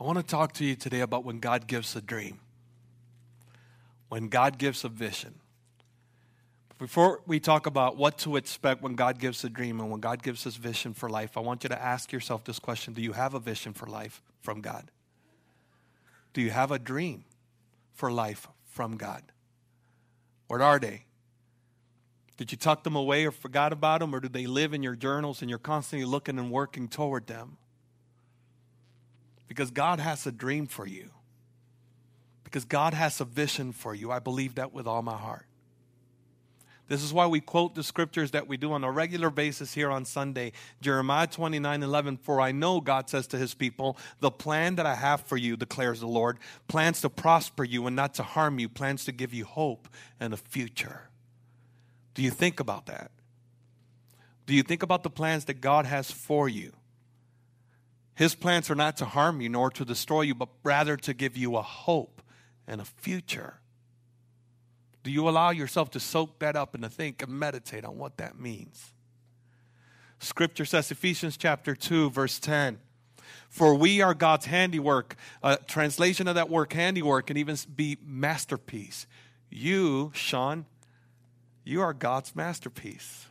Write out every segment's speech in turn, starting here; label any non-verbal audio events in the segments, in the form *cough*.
I want to talk to you today about when God gives a dream, when God gives a vision. Before we talk about what to expect when God gives a dream and when God gives us vision for life, I want you to ask yourself this question Do you have a vision for life from God? Do you have a dream for life from God? What are they? Did you tuck them away or forgot about them, or do they live in your journals and you're constantly looking and working toward them? Because God has a dream for you. Because God has a vision for you. I believe that with all my heart. This is why we quote the scriptures that we do on a regular basis here on Sunday. Jeremiah 29 11. For I know, God says to his people, the plan that I have for you, declares the Lord, plans to prosper you and not to harm you, plans to give you hope and a future. Do you think about that? Do you think about the plans that God has for you? His plans are not to harm you nor to destroy you, but rather to give you a hope and a future. Do you allow yourself to soak that up and to think and meditate on what that means? Scripture says, Ephesians chapter 2, verse 10. For we are God's handiwork. A translation of that word handiwork can even be masterpiece. You, Sean, you are God's masterpiece.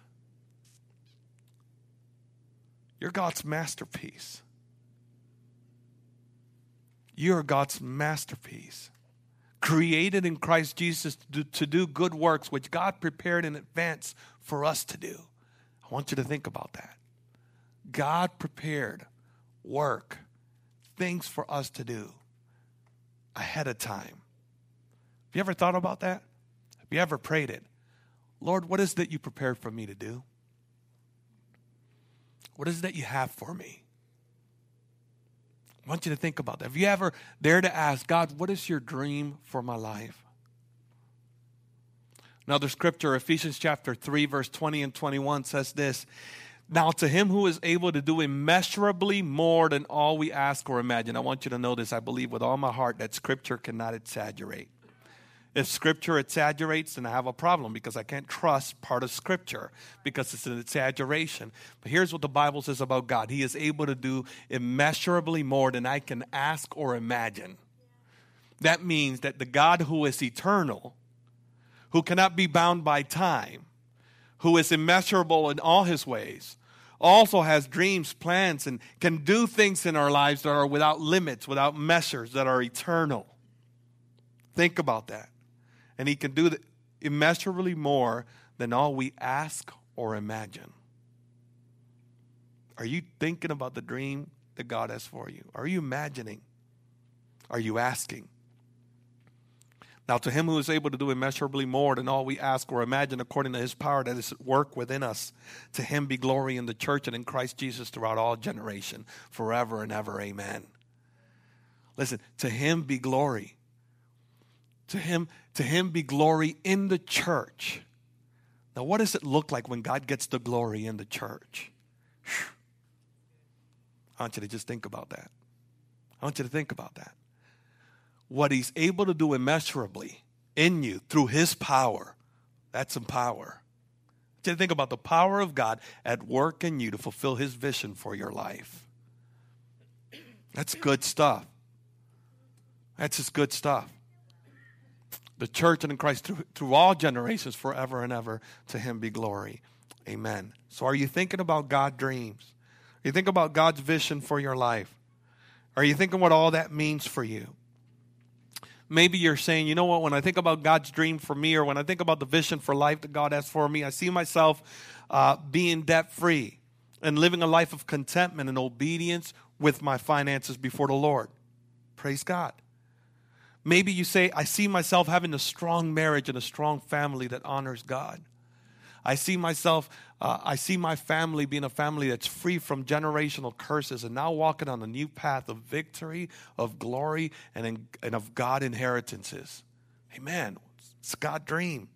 You're God's masterpiece. You are God's masterpiece created in Christ Jesus to do, to do good works, which God prepared in advance for us to do. I want you to think about that. God prepared work, things for us to do ahead of time. Have you ever thought about that? Have you ever prayed it? Lord, what is it that you prepared for me to do? What is it that you have for me? I want you to think about that. Have you ever dared to ask, God, what is your dream for my life? Another scripture, Ephesians chapter 3, verse 20 and 21 says this Now to him who is able to do immeasurably more than all we ask or imagine. I want you to know this. I believe with all my heart that scripture cannot exaggerate. If scripture exaggerates, then I have a problem because I can't trust part of scripture because it's an exaggeration. But here's what the Bible says about God He is able to do immeasurably more than I can ask or imagine. That means that the God who is eternal, who cannot be bound by time, who is immeasurable in all his ways, also has dreams, plans, and can do things in our lives that are without limits, without measures, that are eternal. Think about that and He can do immeasurably more than all we ask or imagine. Are you thinking about the dream that God has for you? Are you imagining? Are you asking? Now, to him who is able to do immeasurably more than all we ask or imagine, according to his power that is at work within us, to him be glory in the church and in Christ Jesus throughout all generation, forever and ever. Amen. Listen, to him be glory. To him to him be glory in the church. Now, what does it look like when God gets the glory in the church? I want you to just think about that. I want you to think about that. What he's able to do immeasurably in you through his power, that's some power. To think about the power of God at work in you to fulfill his vision for your life. That's good stuff. That's just good stuff the church and in Christ through, through all generations, forever and ever. To him be glory. Amen. So, are you thinking about God's dreams? Are you thinking about God's vision for your life? Are you thinking what all that means for you? Maybe you're saying, you know what, when I think about God's dream for me, or when I think about the vision for life that God has for me, I see myself uh, being debt free and living a life of contentment and obedience with my finances before the Lord. Praise God. Maybe you say, I see myself having a strong marriage and a strong family that honors God. I see myself, uh, I see my family being a family that's free from generational curses and now walking on a new path of victory, of glory, and, in, and of God inheritances. Amen. It's God dream.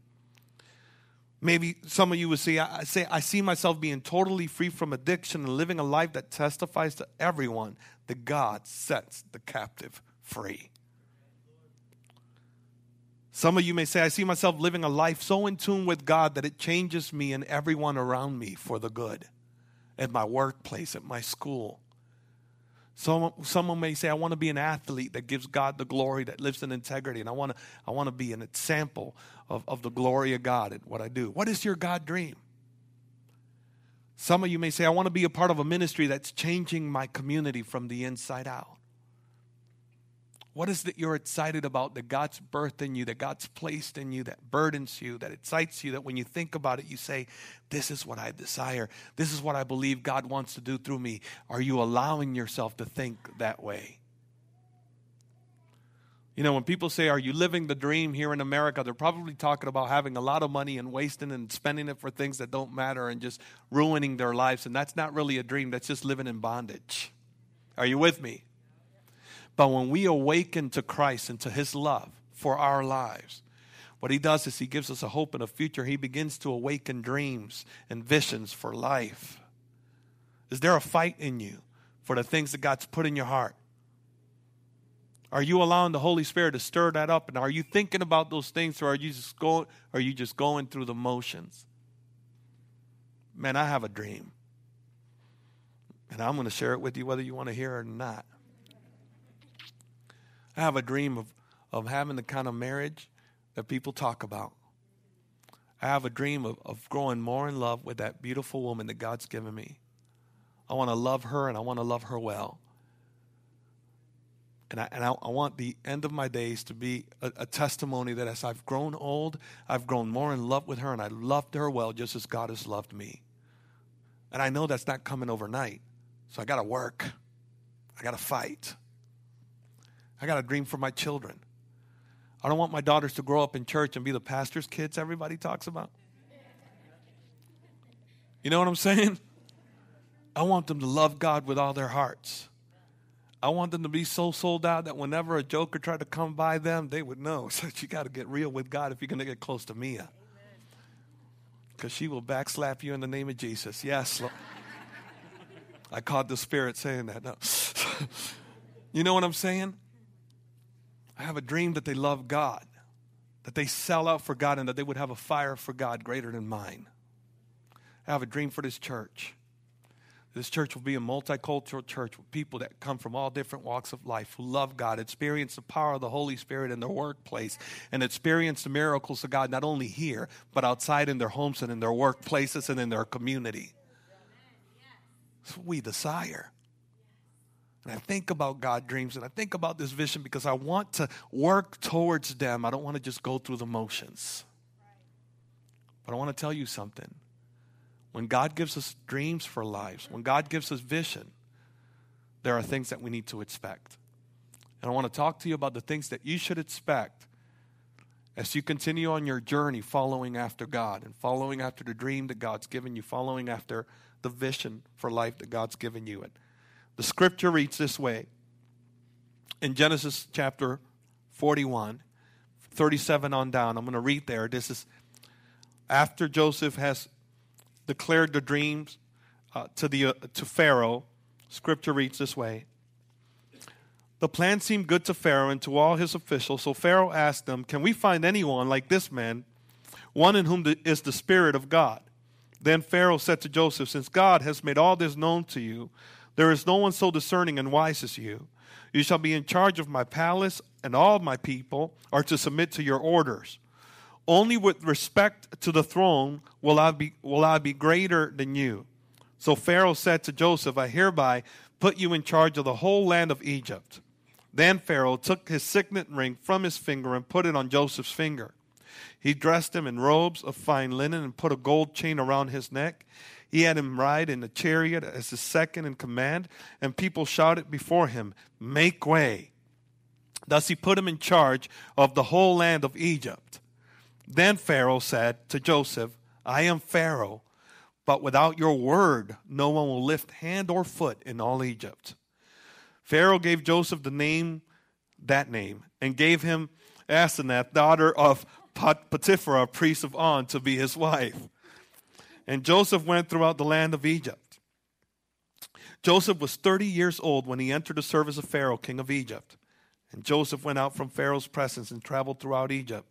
Maybe some of you would say, I, say, I see myself being totally free from addiction and living a life that testifies to everyone that God sets the captive free. Some of you may say, I see myself living a life so in tune with God that it changes me and everyone around me for the good at my workplace, at my school. Someone, someone may say, I want to be an athlete that gives God the glory, that lives in integrity, and I want to, I want to be an example of, of the glory of God in what I do. What is your God dream? Some of you may say, I want to be a part of a ministry that's changing my community from the inside out. What is that you're excited about that God's birthed in you, that God's placed in you, that burdens you, that excites you, that when you think about it, you say, This is what I desire. This is what I believe God wants to do through me. Are you allowing yourself to think that way? You know, when people say, Are you living the dream here in America? They're probably talking about having a lot of money and wasting and spending it for things that don't matter and just ruining their lives. And that's not really a dream, that's just living in bondage. Are you with me? But when we awaken to Christ and to his love for our lives, what he does is he gives us a hope and a future. He begins to awaken dreams and visions for life. Is there a fight in you for the things that God's put in your heart? Are you allowing the Holy Spirit to stir that up? And are you thinking about those things or are you just going are you just going through the motions? Man, I have a dream. And I'm going to share it with you whether you want to hear it or not. I have a dream of, of having the kind of marriage that people talk about. I have a dream of, of growing more in love with that beautiful woman that God's given me. I want to love her and I want to love her well. And, I, and I, I want the end of my days to be a, a testimony that as I've grown old, I've grown more in love with her and I loved her well just as God has loved me. And I know that's not coming overnight. So I got to work, I got to fight. I got a dream for my children. I don't want my daughters to grow up in church and be the pastor's kids everybody talks about. You know what I'm saying? I want them to love God with all their hearts. I want them to be so sold out that whenever a joker tried to come by them, they would know. *laughs* So you got to get real with God if you're going to get close to Mia. Because she will backslap you in the name of Jesus. Yes. I caught the Spirit saying that. No. *laughs* you know what I'm saying? I have a dream that they love God, that they sell out for God, and that they would have a fire for God greater than mine. I have a dream for this church. This church will be a multicultural church with people that come from all different walks of life who love God, experience the power of the Holy Spirit in their workplace, and experience the miracles of God not only here, but outside in their homes and in their workplaces and in their community. That's what we desire. And I think about God dreams and I think about this vision because I want to work towards them. I don't want to just go through the motions. But I want to tell you something. When God gives us dreams for lives, when God gives us vision, there are things that we need to expect. And I want to talk to you about the things that you should expect as you continue on your journey following after God and following after the dream that God's given you, following after the vision for life that God's given you. And the scripture reads this way in Genesis chapter 41, 37 on down. I'm going to read there. This is after Joseph has declared the dreams uh, to, the, uh, to Pharaoh. Scripture reads this way. The plan seemed good to Pharaoh and to all his officials, so Pharaoh asked them, Can we find anyone like this man, one in whom is the Spirit of God? Then Pharaoh said to Joseph, Since God has made all this known to you, there is no one so discerning and wise as you. You shall be in charge of my palace, and all my people are to submit to your orders. Only with respect to the throne will I be, will I be greater than you. So Pharaoh said to Joseph, I hereby put you in charge of the whole land of Egypt. Then Pharaoh took his signet ring from his finger and put it on Joseph's finger. He dressed him in robes of fine linen and put a gold chain around his neck. He had him ride in a chariot as his second in command, and people shouted before him, Make way. Thus he put him in charge of the whole land of Egypt. Then Pharaoh said to Joseph, I am Pharaoh, but without your word, no one will lift hand or foot in all Egypt. Pharaoh gave Joseph the name, that name, and gave him Asenath, daughter of Potiphar, priest of On, to be his wife. And Joseph went throughout the land of Egypt. Joseph was 30 years old when he entered the service of Pharaoh, king of Egypt. And Joseph went out from Pharaoh's presence and traveled throughout Egypt.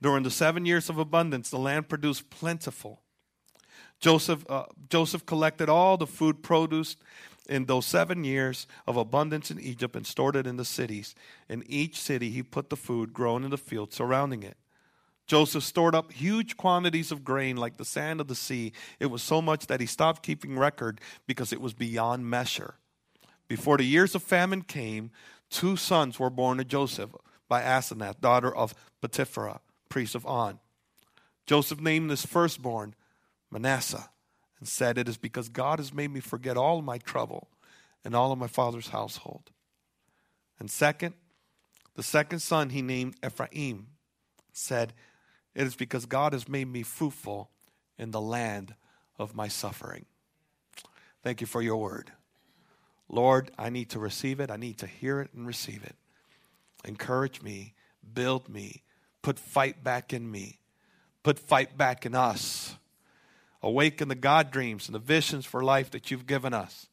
During the seven years of abundance, the land produced plentiful. Joseph, uh, Joseph collected all the food produced in those seven years of abundance in Egypt and stored it in the cities. In each city, he put the food grown in the field surrounding it. Joseph stored up huge quantities of grain like the sand of the sea. It was so much that he stopped keeping record because it was beyond measure. Before the years of famine came, two sons were born to Joseph by Asenath, daughter of Potiphera, priest of On. Joseph named his firstborn Manasseh and said, It is because God has made me forget all my trouble and all of my father's household. And second, the second son he named Ephraim said, It is because God has made me fruitful in the land of my suffering. Thank you for your word. Lord, I need to receive it. I need to hear it and receive it. Encourage me, build me, put fight back in me, put fight back in us. Awaken the God dreams and the visions for life that you've given us.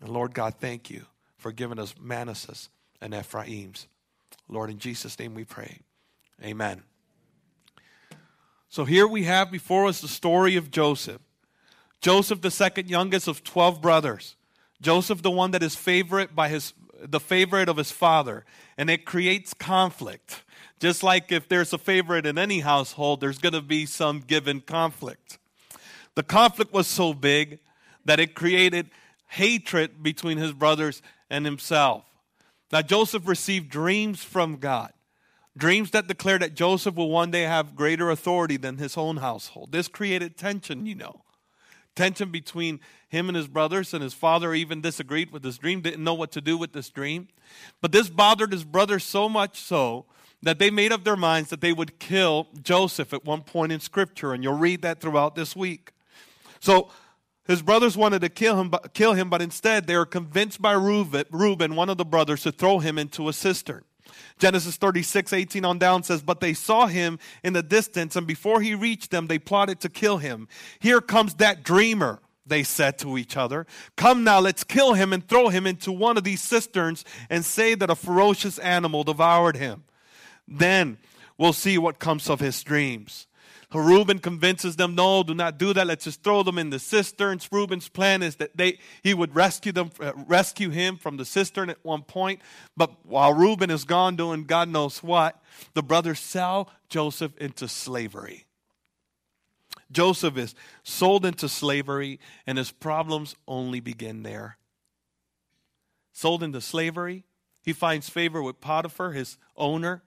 And Lord God, thank you for giving us Manasseh and Ephraims. Lord, in Jesus' name we pray. Amen. So here we have before us the story of Joseph. Joseph, the second youngest of 12 brothers. Joseph, the one that is favorite by his the favorite of his father, and it creates conflict. Just like if there's a favorite in any household, there's going to be some given conflict. The conflict was so big that it created hatred between his brothers and himself. Now, Joseph received dreams from God, dreams that declared that Joseph will one day have greater authority than his own household. This created tension, you know tension between him and his brothers, and his father even disagreed with this dream, didn't know what to do with this dream. But this bothered his brothers so much so that they made up their minds that they would kill Joseph at one point in Scripture, and you'll read that throughout this week. So his brothers wanted to kill him, but, kill him, but instead they were convinced by Reuben, one of the brothers, to throw him into a cistern. Genesis 36, 18 on down says, But they saw him in the distance, and before he reached them, they plotted to kill him. Here comes that dreamer, they said to each other. Come now, let's kill him and throw him into one of these cisterns and say that a ferocious animal devoured him. Then we'll see what comes of his dreams. Reuben convinces them, no, do not do that. Let's just throw them in the cisterns. Reuben's plan is that they, he would rescue them, uh, rescue him from the cistern at one point. But while Reuben is gone doing God knows what, the brothers sell Joseph into slavery. Joseph is sold into slavery, and his problems only begin there. Sold into slavery, he finds favor with Potiphar, his owner,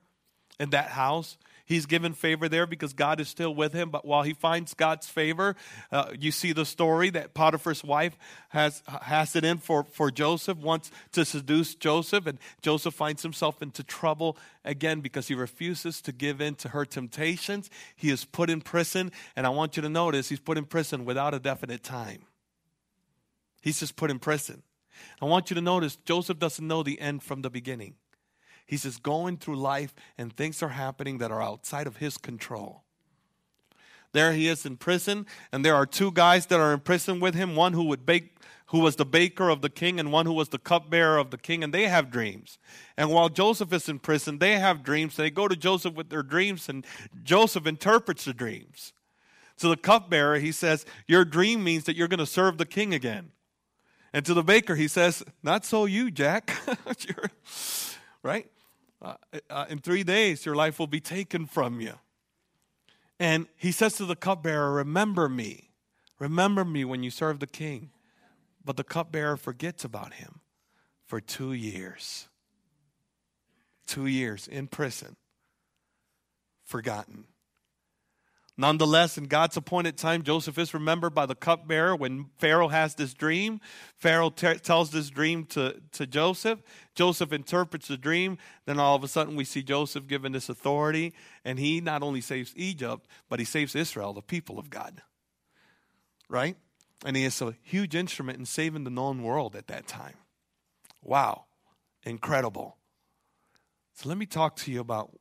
in that house. He's given favor there because God is still with him. But while he finds God's favor, uh, you see the story that Potiphar's wife has has it in for, for Joseph, wants to seduce Joseph, and Joseph finds himself into trouble again because he refuses to give in to her temptations. He is put in prison, and I want you to notice he's put in prison without a definite time. He's just put in prison. I want you to notice Joseph doesn't know the end from the beginning. He's just going through life and things are happening that are outside of his control. There he is in prison, and there are two guys that are in prison with him one who would bake who was the baker of the king and one who was the cupbearer of the king and they have dreams. And while joseph is in prison they have dreams. They go to joseph with their dreams and joseph interprets the dreams. To the cupbearer he says your dream means that you're going to serve the king again. And to the baker he says not so you jack. *laughs* Right uh, uh, in three days your life will be taken from you. And he says to the cupbearer, Remember me. Remember me when you serve the king. But the cupbearer forgets about him for two years. Two years in prison, forgotten. Nonetheless, in God's appointed time, Joseph is remembered by the cupbearer when Pharaoh has this dream. Pharaoh tells this dream to, to Joseph. Joseph interprets the dream. Then all of a sudden, we see Joseph given this authority, and he not only saves Egypt, but he saves Israel, the people of God. Right? And he is a huge instrument in saving the known world at that time. Wow. Incredible. So let me talk to you about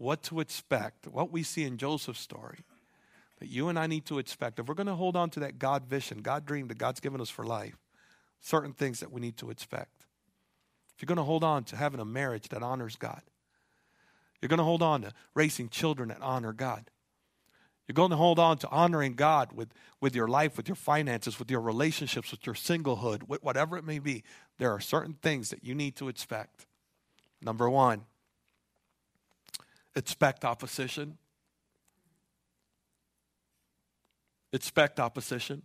what to expect, what we see in Joseph's story, that you and I need to expect. If we're going to hold on to that God vision, God dream that God's given us for life, certain things that we need to expect. If you're going to hold on to having a marriage that honors God, you're going to hold on to raising children that honor God. You're going to hold on to honoring God with, with your life, with your finances, with your relationships, with your singlehood, with whatever it may be. There are certain things that you need to expect. Number one, expect opposition. Expect opposition.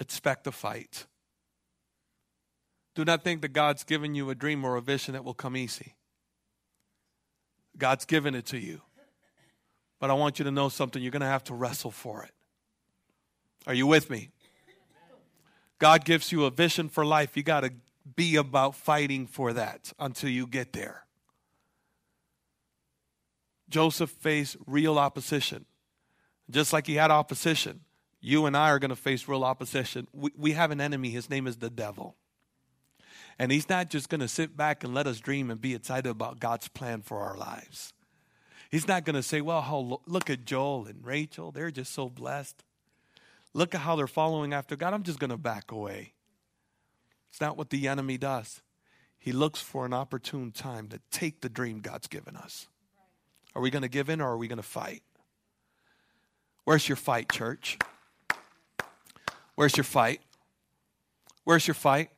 Expect a fight. Do not think that God's given you a dream or a vision that will come easy. God's given it to you. But I want you to know something. You're going to have to wrestle for it. Are you with me? God gives you a vision for life. You got to be about fighting for that until you get there. Joseph faced real opposition. Just like he had opposition, you and I are going to face real opposition. We, we have an enemy. His name is the devil. And he's not just going to sit back and let us dream and be excited about God's plan for our lives. He's not going to say, well, look at Joel and Rachel. They're just so blessed. Look at how they're following after God. I'm just going to back away. It's not what the enemy does. He looks for an opportune time to take the dream God's given us. Are we going to give in or are we going to fight? Where's your fight, church? Where's your fight? Where's your fight?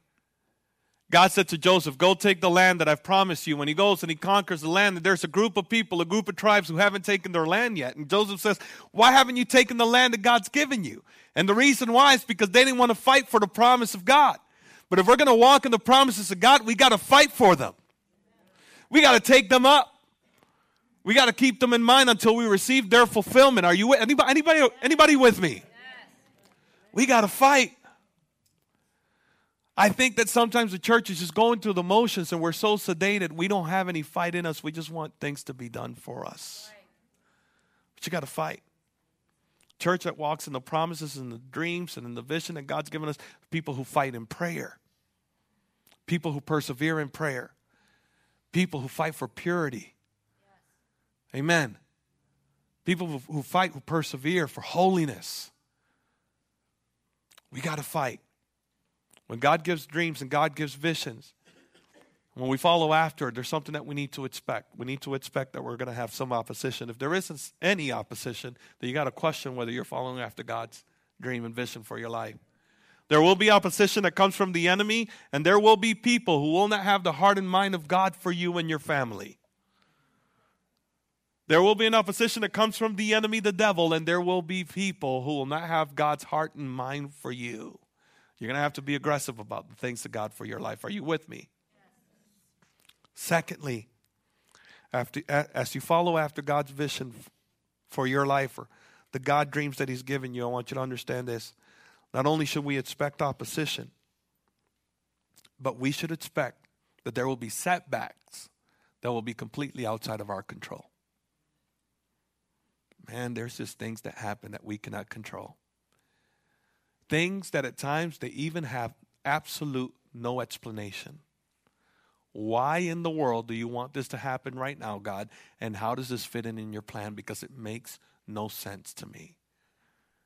God said to Joseph, Go take the land that I've promised you. When he goes and he conquers the land, there's a group of people, a group of tribes who haven't taken their land yet. And Joseph says, Why haven't you taken the land that God's given you? And the reason why is because they didn't want to fight for the promise of God. But if we're going to walk in the promises of God, we got to fight for them. We got to take them up. We got to keep them in mind until we receive their fulfillment. Are you anybody anybody anybody with me? We got to fight. I think that sometimes the church is just going through the motions and we're so sedated, we don't have any fight in us. We just want things to be done for us. But you got to fight. Church that walks in the promises and the dreams and in the vision that God's given us, people who fight in prayer, people who persevere in prayer, people who fight for purity. Amen. People who, fight, who persevere for holiness. We got to fight. When God gives dreams and God gives visions, when we follow after there's something that we need to expect. We need to expect that we're going to have some opposition. If there isn't any opposition, then you got to question whether you're following after God's dream and vision for your life. There will be opposition that comes from the enemy, and there will be people who will not have the heart and mind of God for you and your family. There will be an opposition that comes from the enemy, the devil, and there will be people who will not have God's heart and mind for you. You're going to have to be aggressive about the things of God for your life. Are you with me? Secondly, after, as you follow after God's vision for your life or the God dreams that He's given you, I want you to understand this. Not only should we expect opposition, but we should expect that there will be setbacks that will be completely outside of our control. Man, there's just things that happen that we cannot control. Things that at times they even have absolute no explanation. Why in the world do you want this to happen right now, God? And how does this fit in in your plan? Because it makes no sense to me.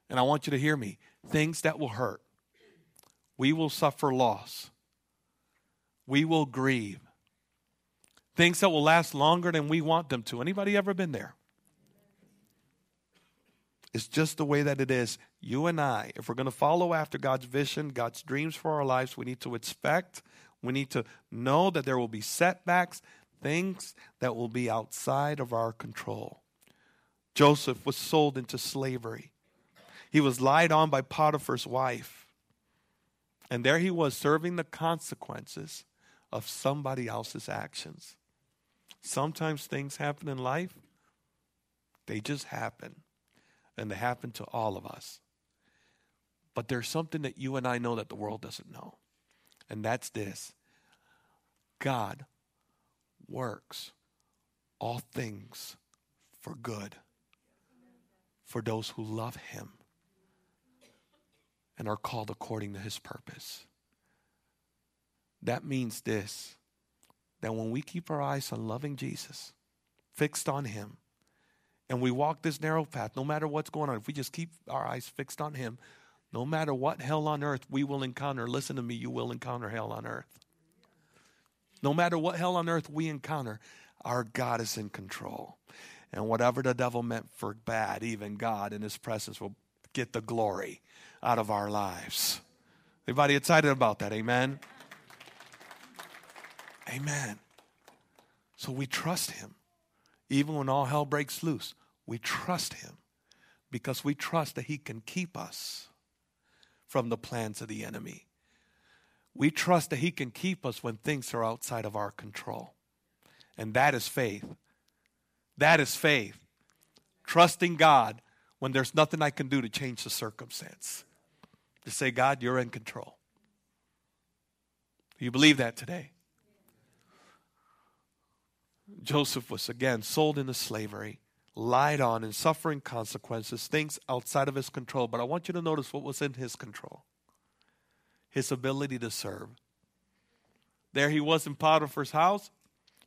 And I want you to hear me. Things that will hurt. We will suffer loss. We will grieve. Things that will last longer than we want them to. Anybody ever been there? It's just the way that it is. You and I, if we're going to follow after God's vision, God's dreams for our lives, we need to expect, we need to know that there will be setbacks, things that will be outside of our control. Joseph was sold into slavery. He was lied on by Potiphar's wife. And there he was serving the consequences of somebody else's actions. Sometimes things happen in life, they just happen and they happen to all of us. But there's something that you and I know that the world doesn't know, and that's this God works all things for good for those who love Him and are called according to His purpose. That means this that when we keep our eyes on loving Jesus, fixed on Him, and we walk this narrow path, no matter what's going on, if we just keep our eyes fixed on Him, no matter what hell on earth we will encounter, listen to me, you will encounter hell on earth. No matter what hell on earth we encounter, our God is in control. And whatever the devil meant for bad, even God in his presence will get the glory out of our lives. Everybody excited about that? Amen. Amen. So we trust him. Even when all hell breaks loose, we trust him because we trust that he can keep us from the plans of the enemy. We trust that he can keep us when things are outside of our control. And that is faith. That is faith. Trusting God when there's nothing I can do to change the circumstance. To say, God, you're in control. Do you believe that today? Joseph was again sold into slavery, lied on, and suffering consequences, things outside of his control. But I want you to notice what was in his control his ability to serve. There he was in Potiphar's house,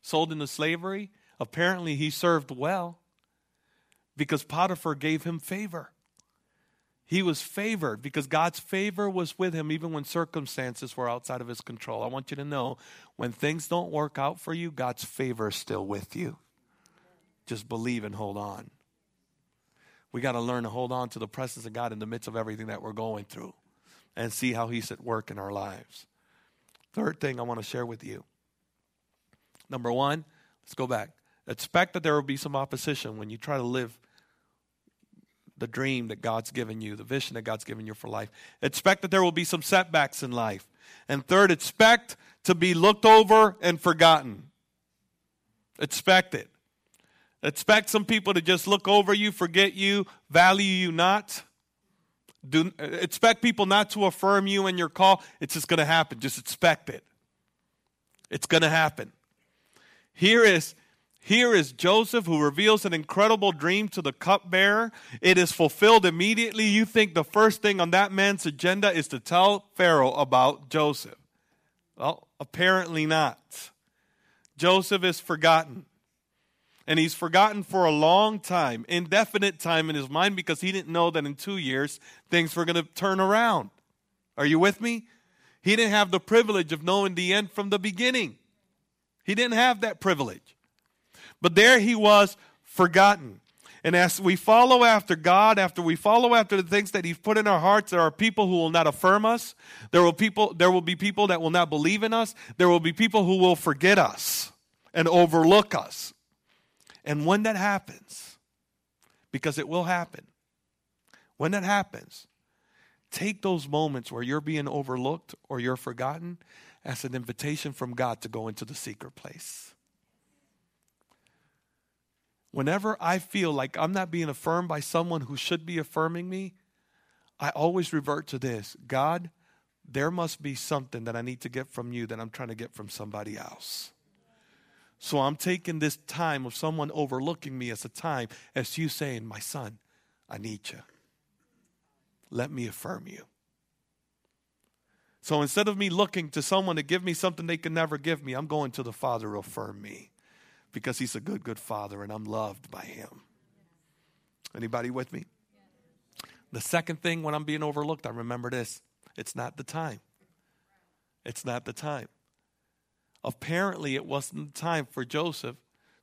sold into slavery. Apparently, he served well because Potiphar gave him favor. He was favored because God's favor was with him even when circumstances were outside of his control. I want you to know when things don't work out for you, God's favor is still with you. Just believe and hold on. We got to learn to hold on to the presence of God in the midst of everything that we're going through and see how He's at work in our lives. Third thing I want to share with you. Number one, let's go back. Expect that there will be some opposition when you try to live the dream that God's given you, the vision that God's given you for life. Expect that there will be some setbacks in life. And third, expect to be looked over and forgotten. Expect it. Expect some people to just look over you, forget you, value you not. Do, expect people not to affirm you in your call. It's just going to happen. Just expect it. It's going to happen. Here is here is Joseph who reveals an incredible dream to the cupbearer. It is fulfilled immediately. You think the first thing on that man's agenda is to tell Pharaoh about Joseph. Well, apparently not. Joseph is forgotten. And he's forgotten for a long time, indefinite time in his mind, because he didn't know that in two years things were going to turn around. Are you with me? He didn't have the privilege of knowing the end from the beginning. He didn't have that privilege. But there he was forgotten. And as we follow after God, after we follow after the things that He's put in our hearts, there are people who will not affirm us. There will people, there will be people that will not believe in us. There will be people who will forget us and overlook us. And when that happens, because it will happen, when that happens, take those moments where you're being overlooked or you're forgotten as an invitation from God to go into the secret place whenever I feel like I'm not being affirmed by someone who should be affirming me, I always revert to this God, there must be something that I need to get from you that I'm trying to get from somebody else. So I'm taking this time of someone overlooking me as a time as you saying, My son, I need you. Let me affirm you. So instead of me looking to someone to give me something they can never give me, I'm going to the Father to affirm me because he's a good, good father and I'm loved by him. Anybody with me? The second thing when I'm being overlooked, I remember this it's not the time. It's not the time. Apparently, it wasn't time for Joseph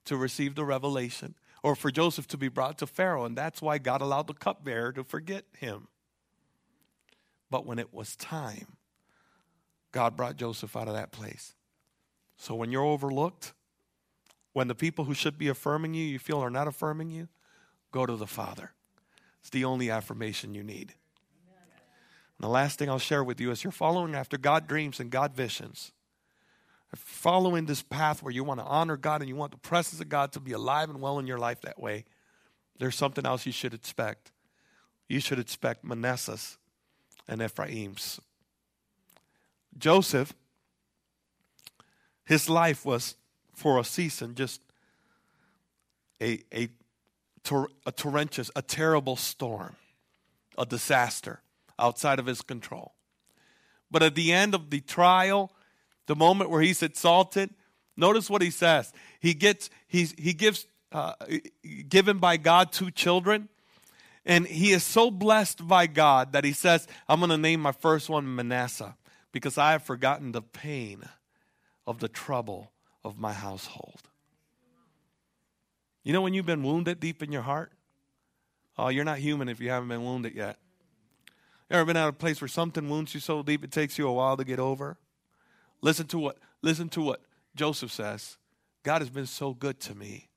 to receive the revelation or for Joseph to be brought to Pharaoh, and that's why God allowed the cupbearer to forget him. But when it was time, God brought Joseph out of that place. So when you're overlooked, when the people who should be affirming you, you feel are not affirming you, go to the Father. It's the only affirmation you need. And the last thing I'll share with you is you're following after God dreams and God visions. Following this path where you want to honor God and you want the presence of God to be alive and well in your life that way, there's something else you should expect. You should expect Manasseh's and Ephraim's. Joseph, his life was for a season just a, a, a torrentious, a terrible storm, a disaster outside of his control. But at the end of the trial, the moment where he's exalted, notice what he says. He gets, he's, he gives, uh, given by God two children. And he is so blessed by God that he says, I'm going to name my first one Manasseh because I have forgotten the pain of the trouble of my household. You know when you've been wounded deep in your heart? Oh, you're not human if you haven't been wounded yet. You Ever been at a place where something wounds you so deep it takes you a while to get over? Listen to what listen to what Joseph says. God has been so good to me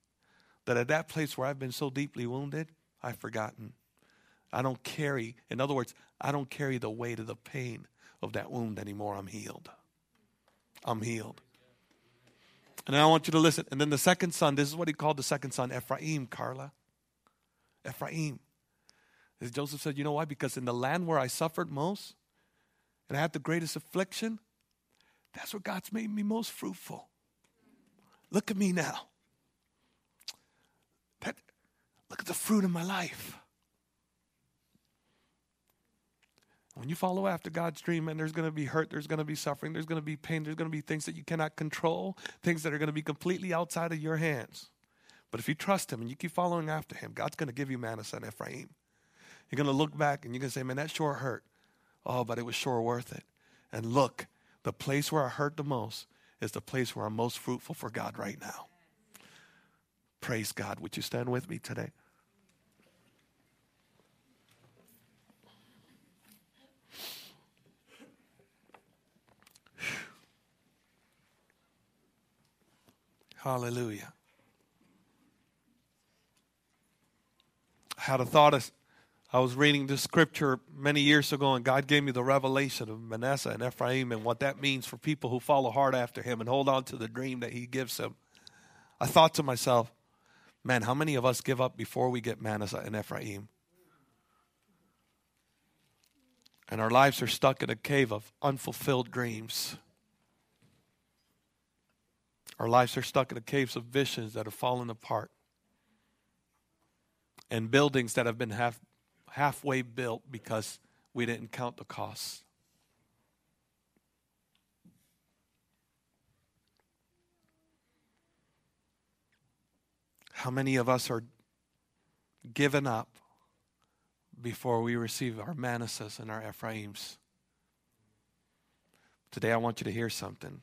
that at that place where I've been so deeply wounded, I've forgotten. I don't carry, in other words, I don't carry the weight of the pain of that wound anymore. I'm healed. I'm healed. And I want you to listen. And then the second son, this is what he called the second son, Ephraim, Carla. Ephraim. As Joseph said, you know why? Because in the land where I suffered most and I had the greatest affliction, that's what God's made me most fruitful. Look at me now. That, look at the fruit of my life. When you follow after God's dream, and there's going to be hurt, there's going to be suffering, there's going to be pain, there's going to be things that you cannot control, things that are going to be completely outside of your hands. But if you trust Him and you keep following after Him, God's going to give you Manasseh and Ephraim. You're going to look back and you're going to say, man, that sure hurt. Oh, but it was sure worth it. And look, the place where I hurt the most is the place where I'm most fruitful for God right now. Praise God. Would you stand with me today? Hallelujah. I had a thought of, I was reading this scripture many years ago, and God gave me the revelation of Manasseh and Ephraim and what that means for people who follow hard after Him and hold on to the dream that He gives them. I thought to myself, man, how many of us give up before we get Manasseh and Ephraim? And our lives are stuck in a cave of unfulfilled dreams. Our lives are stuck in the caves of visions that have fallen apart and buildings that have been half, halfway built because we didn't count the costs. How many of us are given up before we receive our Manassehs and our Ephraims? Today, I want you to hear something.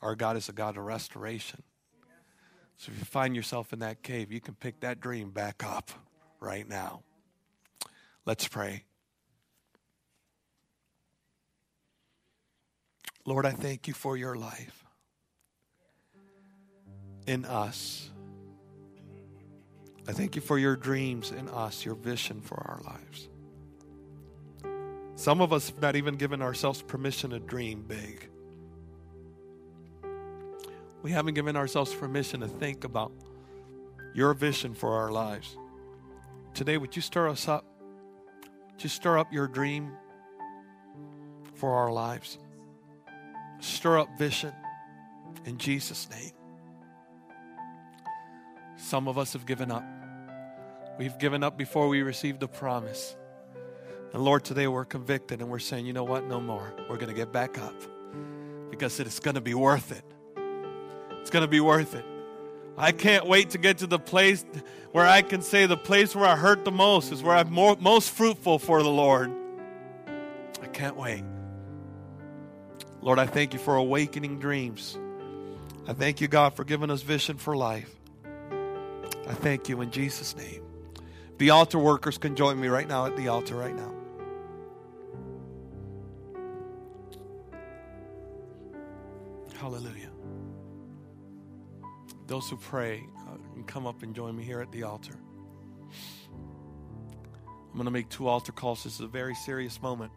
Our God is a God of restoration. So if you find yourself in that cave, you can pick that dream back up right now. Let's pray. Lord, I thank you for your life in us. I thank you for your dreams in us, your vision for our lives. Some of us have not even given ourselves permission to dream big. We haven't given ourselves permission to think about your vision for our lives. Today, would you stir us up? You stir up your dream for our lives? Stir up vision in Jesus' name. Some of us have given up. We've given up before we received the promise. And Lord, today we're convicted and we're saying, you know what? No more. We're going to get back up because it's going to be worth it. It's going to be worth it. I can't wait to get to the place where I can say the place where I hurt the most is where I'm more, most fruitful for the Lord. I can't wait. Lord, I thank you for awakening dreams. I thank you, God, for giving us vision for life. I thank you in Jesus' name. The altar workers can join me right now at the altar right now. Hallelujah. Those who pray uh, come up and join me here at the altar. I'm going to make two altar calls. This is a very serious moment.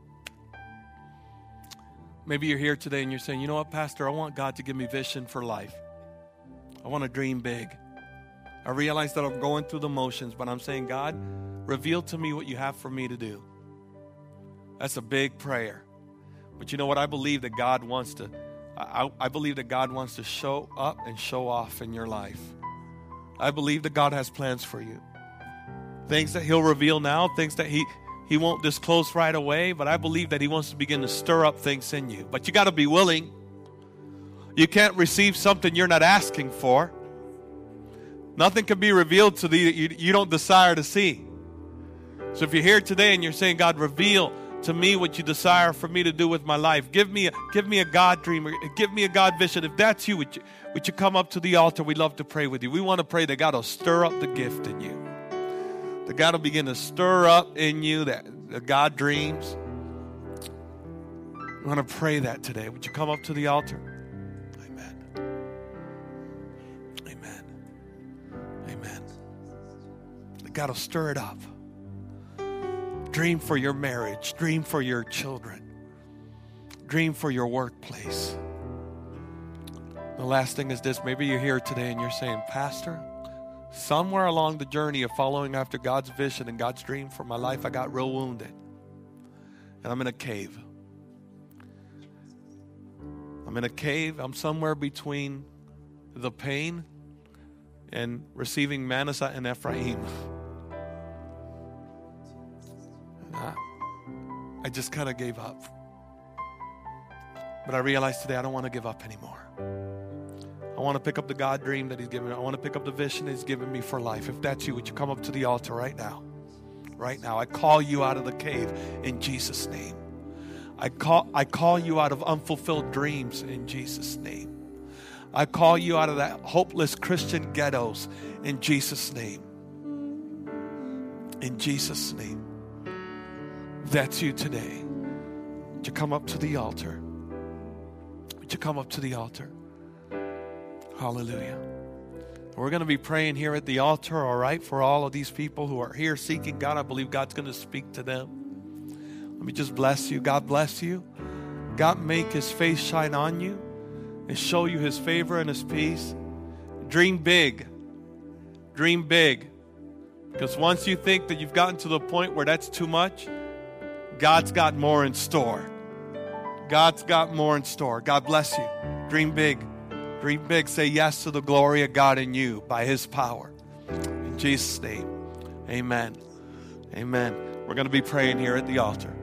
Maybe you're here today and you're saying, you know what, Pastor, I want God to give me vision for life. I want to dream big. I realize that I'm going through the motions, but I'm saying, God, reveal to me what you have for me to do. That's a big prayer. But you know what? I believe that God wants to I, I believe that God wants to show up and show off in your life. I believe that God has plans for you. Things that He'll reveal now, things that He He won't disclose right away, but I believe that He wants to begin to stir up things in you. But you got to be willing. You can't receive something you're not asking for. Nothing can be revealed to thee that you, you don't desire to see. So if you're here today and you're saying, God, reveal to me what you desire for me to do with my life. Give me a, give me a God dream. Give me a God vision. If that's you, would you, would you come up to the altar? We'd love to pray with you. We want to pray that God will stir up the gift in you. That God will begin to stir up in you that, that God dreams. We want to pray that today. Would you come up to the altar? Amen. Amen. Amen. That God will stir it up. Dream for your marriage, dream for your children, dream for your workplace. The last thing is this maybe you're here today and you're saying, Pastor, somewhere along the journey of following after God's vision and God's dream for my life, I got real wounded. And I'm in a cave. I'm in a cave. I'm somewhere between the pain and receiving Manasseh and Ephraim. *laughs* I just kind of gave up. But I realized today I don't want to give up anymore. I want to pick up the God dream that He's given me. I want to pick up the vision He's given me for life. If that's you, would you come up to the altar right now? Right now. I call you out of the cave in Jesus' name. I call, I call you out of unfulfilled dreams in Jesus' name. I call you out of that hopeless Christian ghettos in Jesus' name. In Jesus' name that's you today, would you come up to the altar? Would you come up to the altar? Hallelujah. We're going to be praying here at the altar, all right, for all of these people who are here seeking God. I believe God's going to speak to them. Let me just bless you. God bless you. God make his face shine on you and show you his favor and his peace. Dream big. Dream big. Because once you think that you've gotten to the point where that's too much, God's got more in store. God's got more in store. God bless you. Dream big. Dream big. Say yes to the glory of God in you by His power. In Jesus' name, amen. Amen. We're going to be praying here at the altar.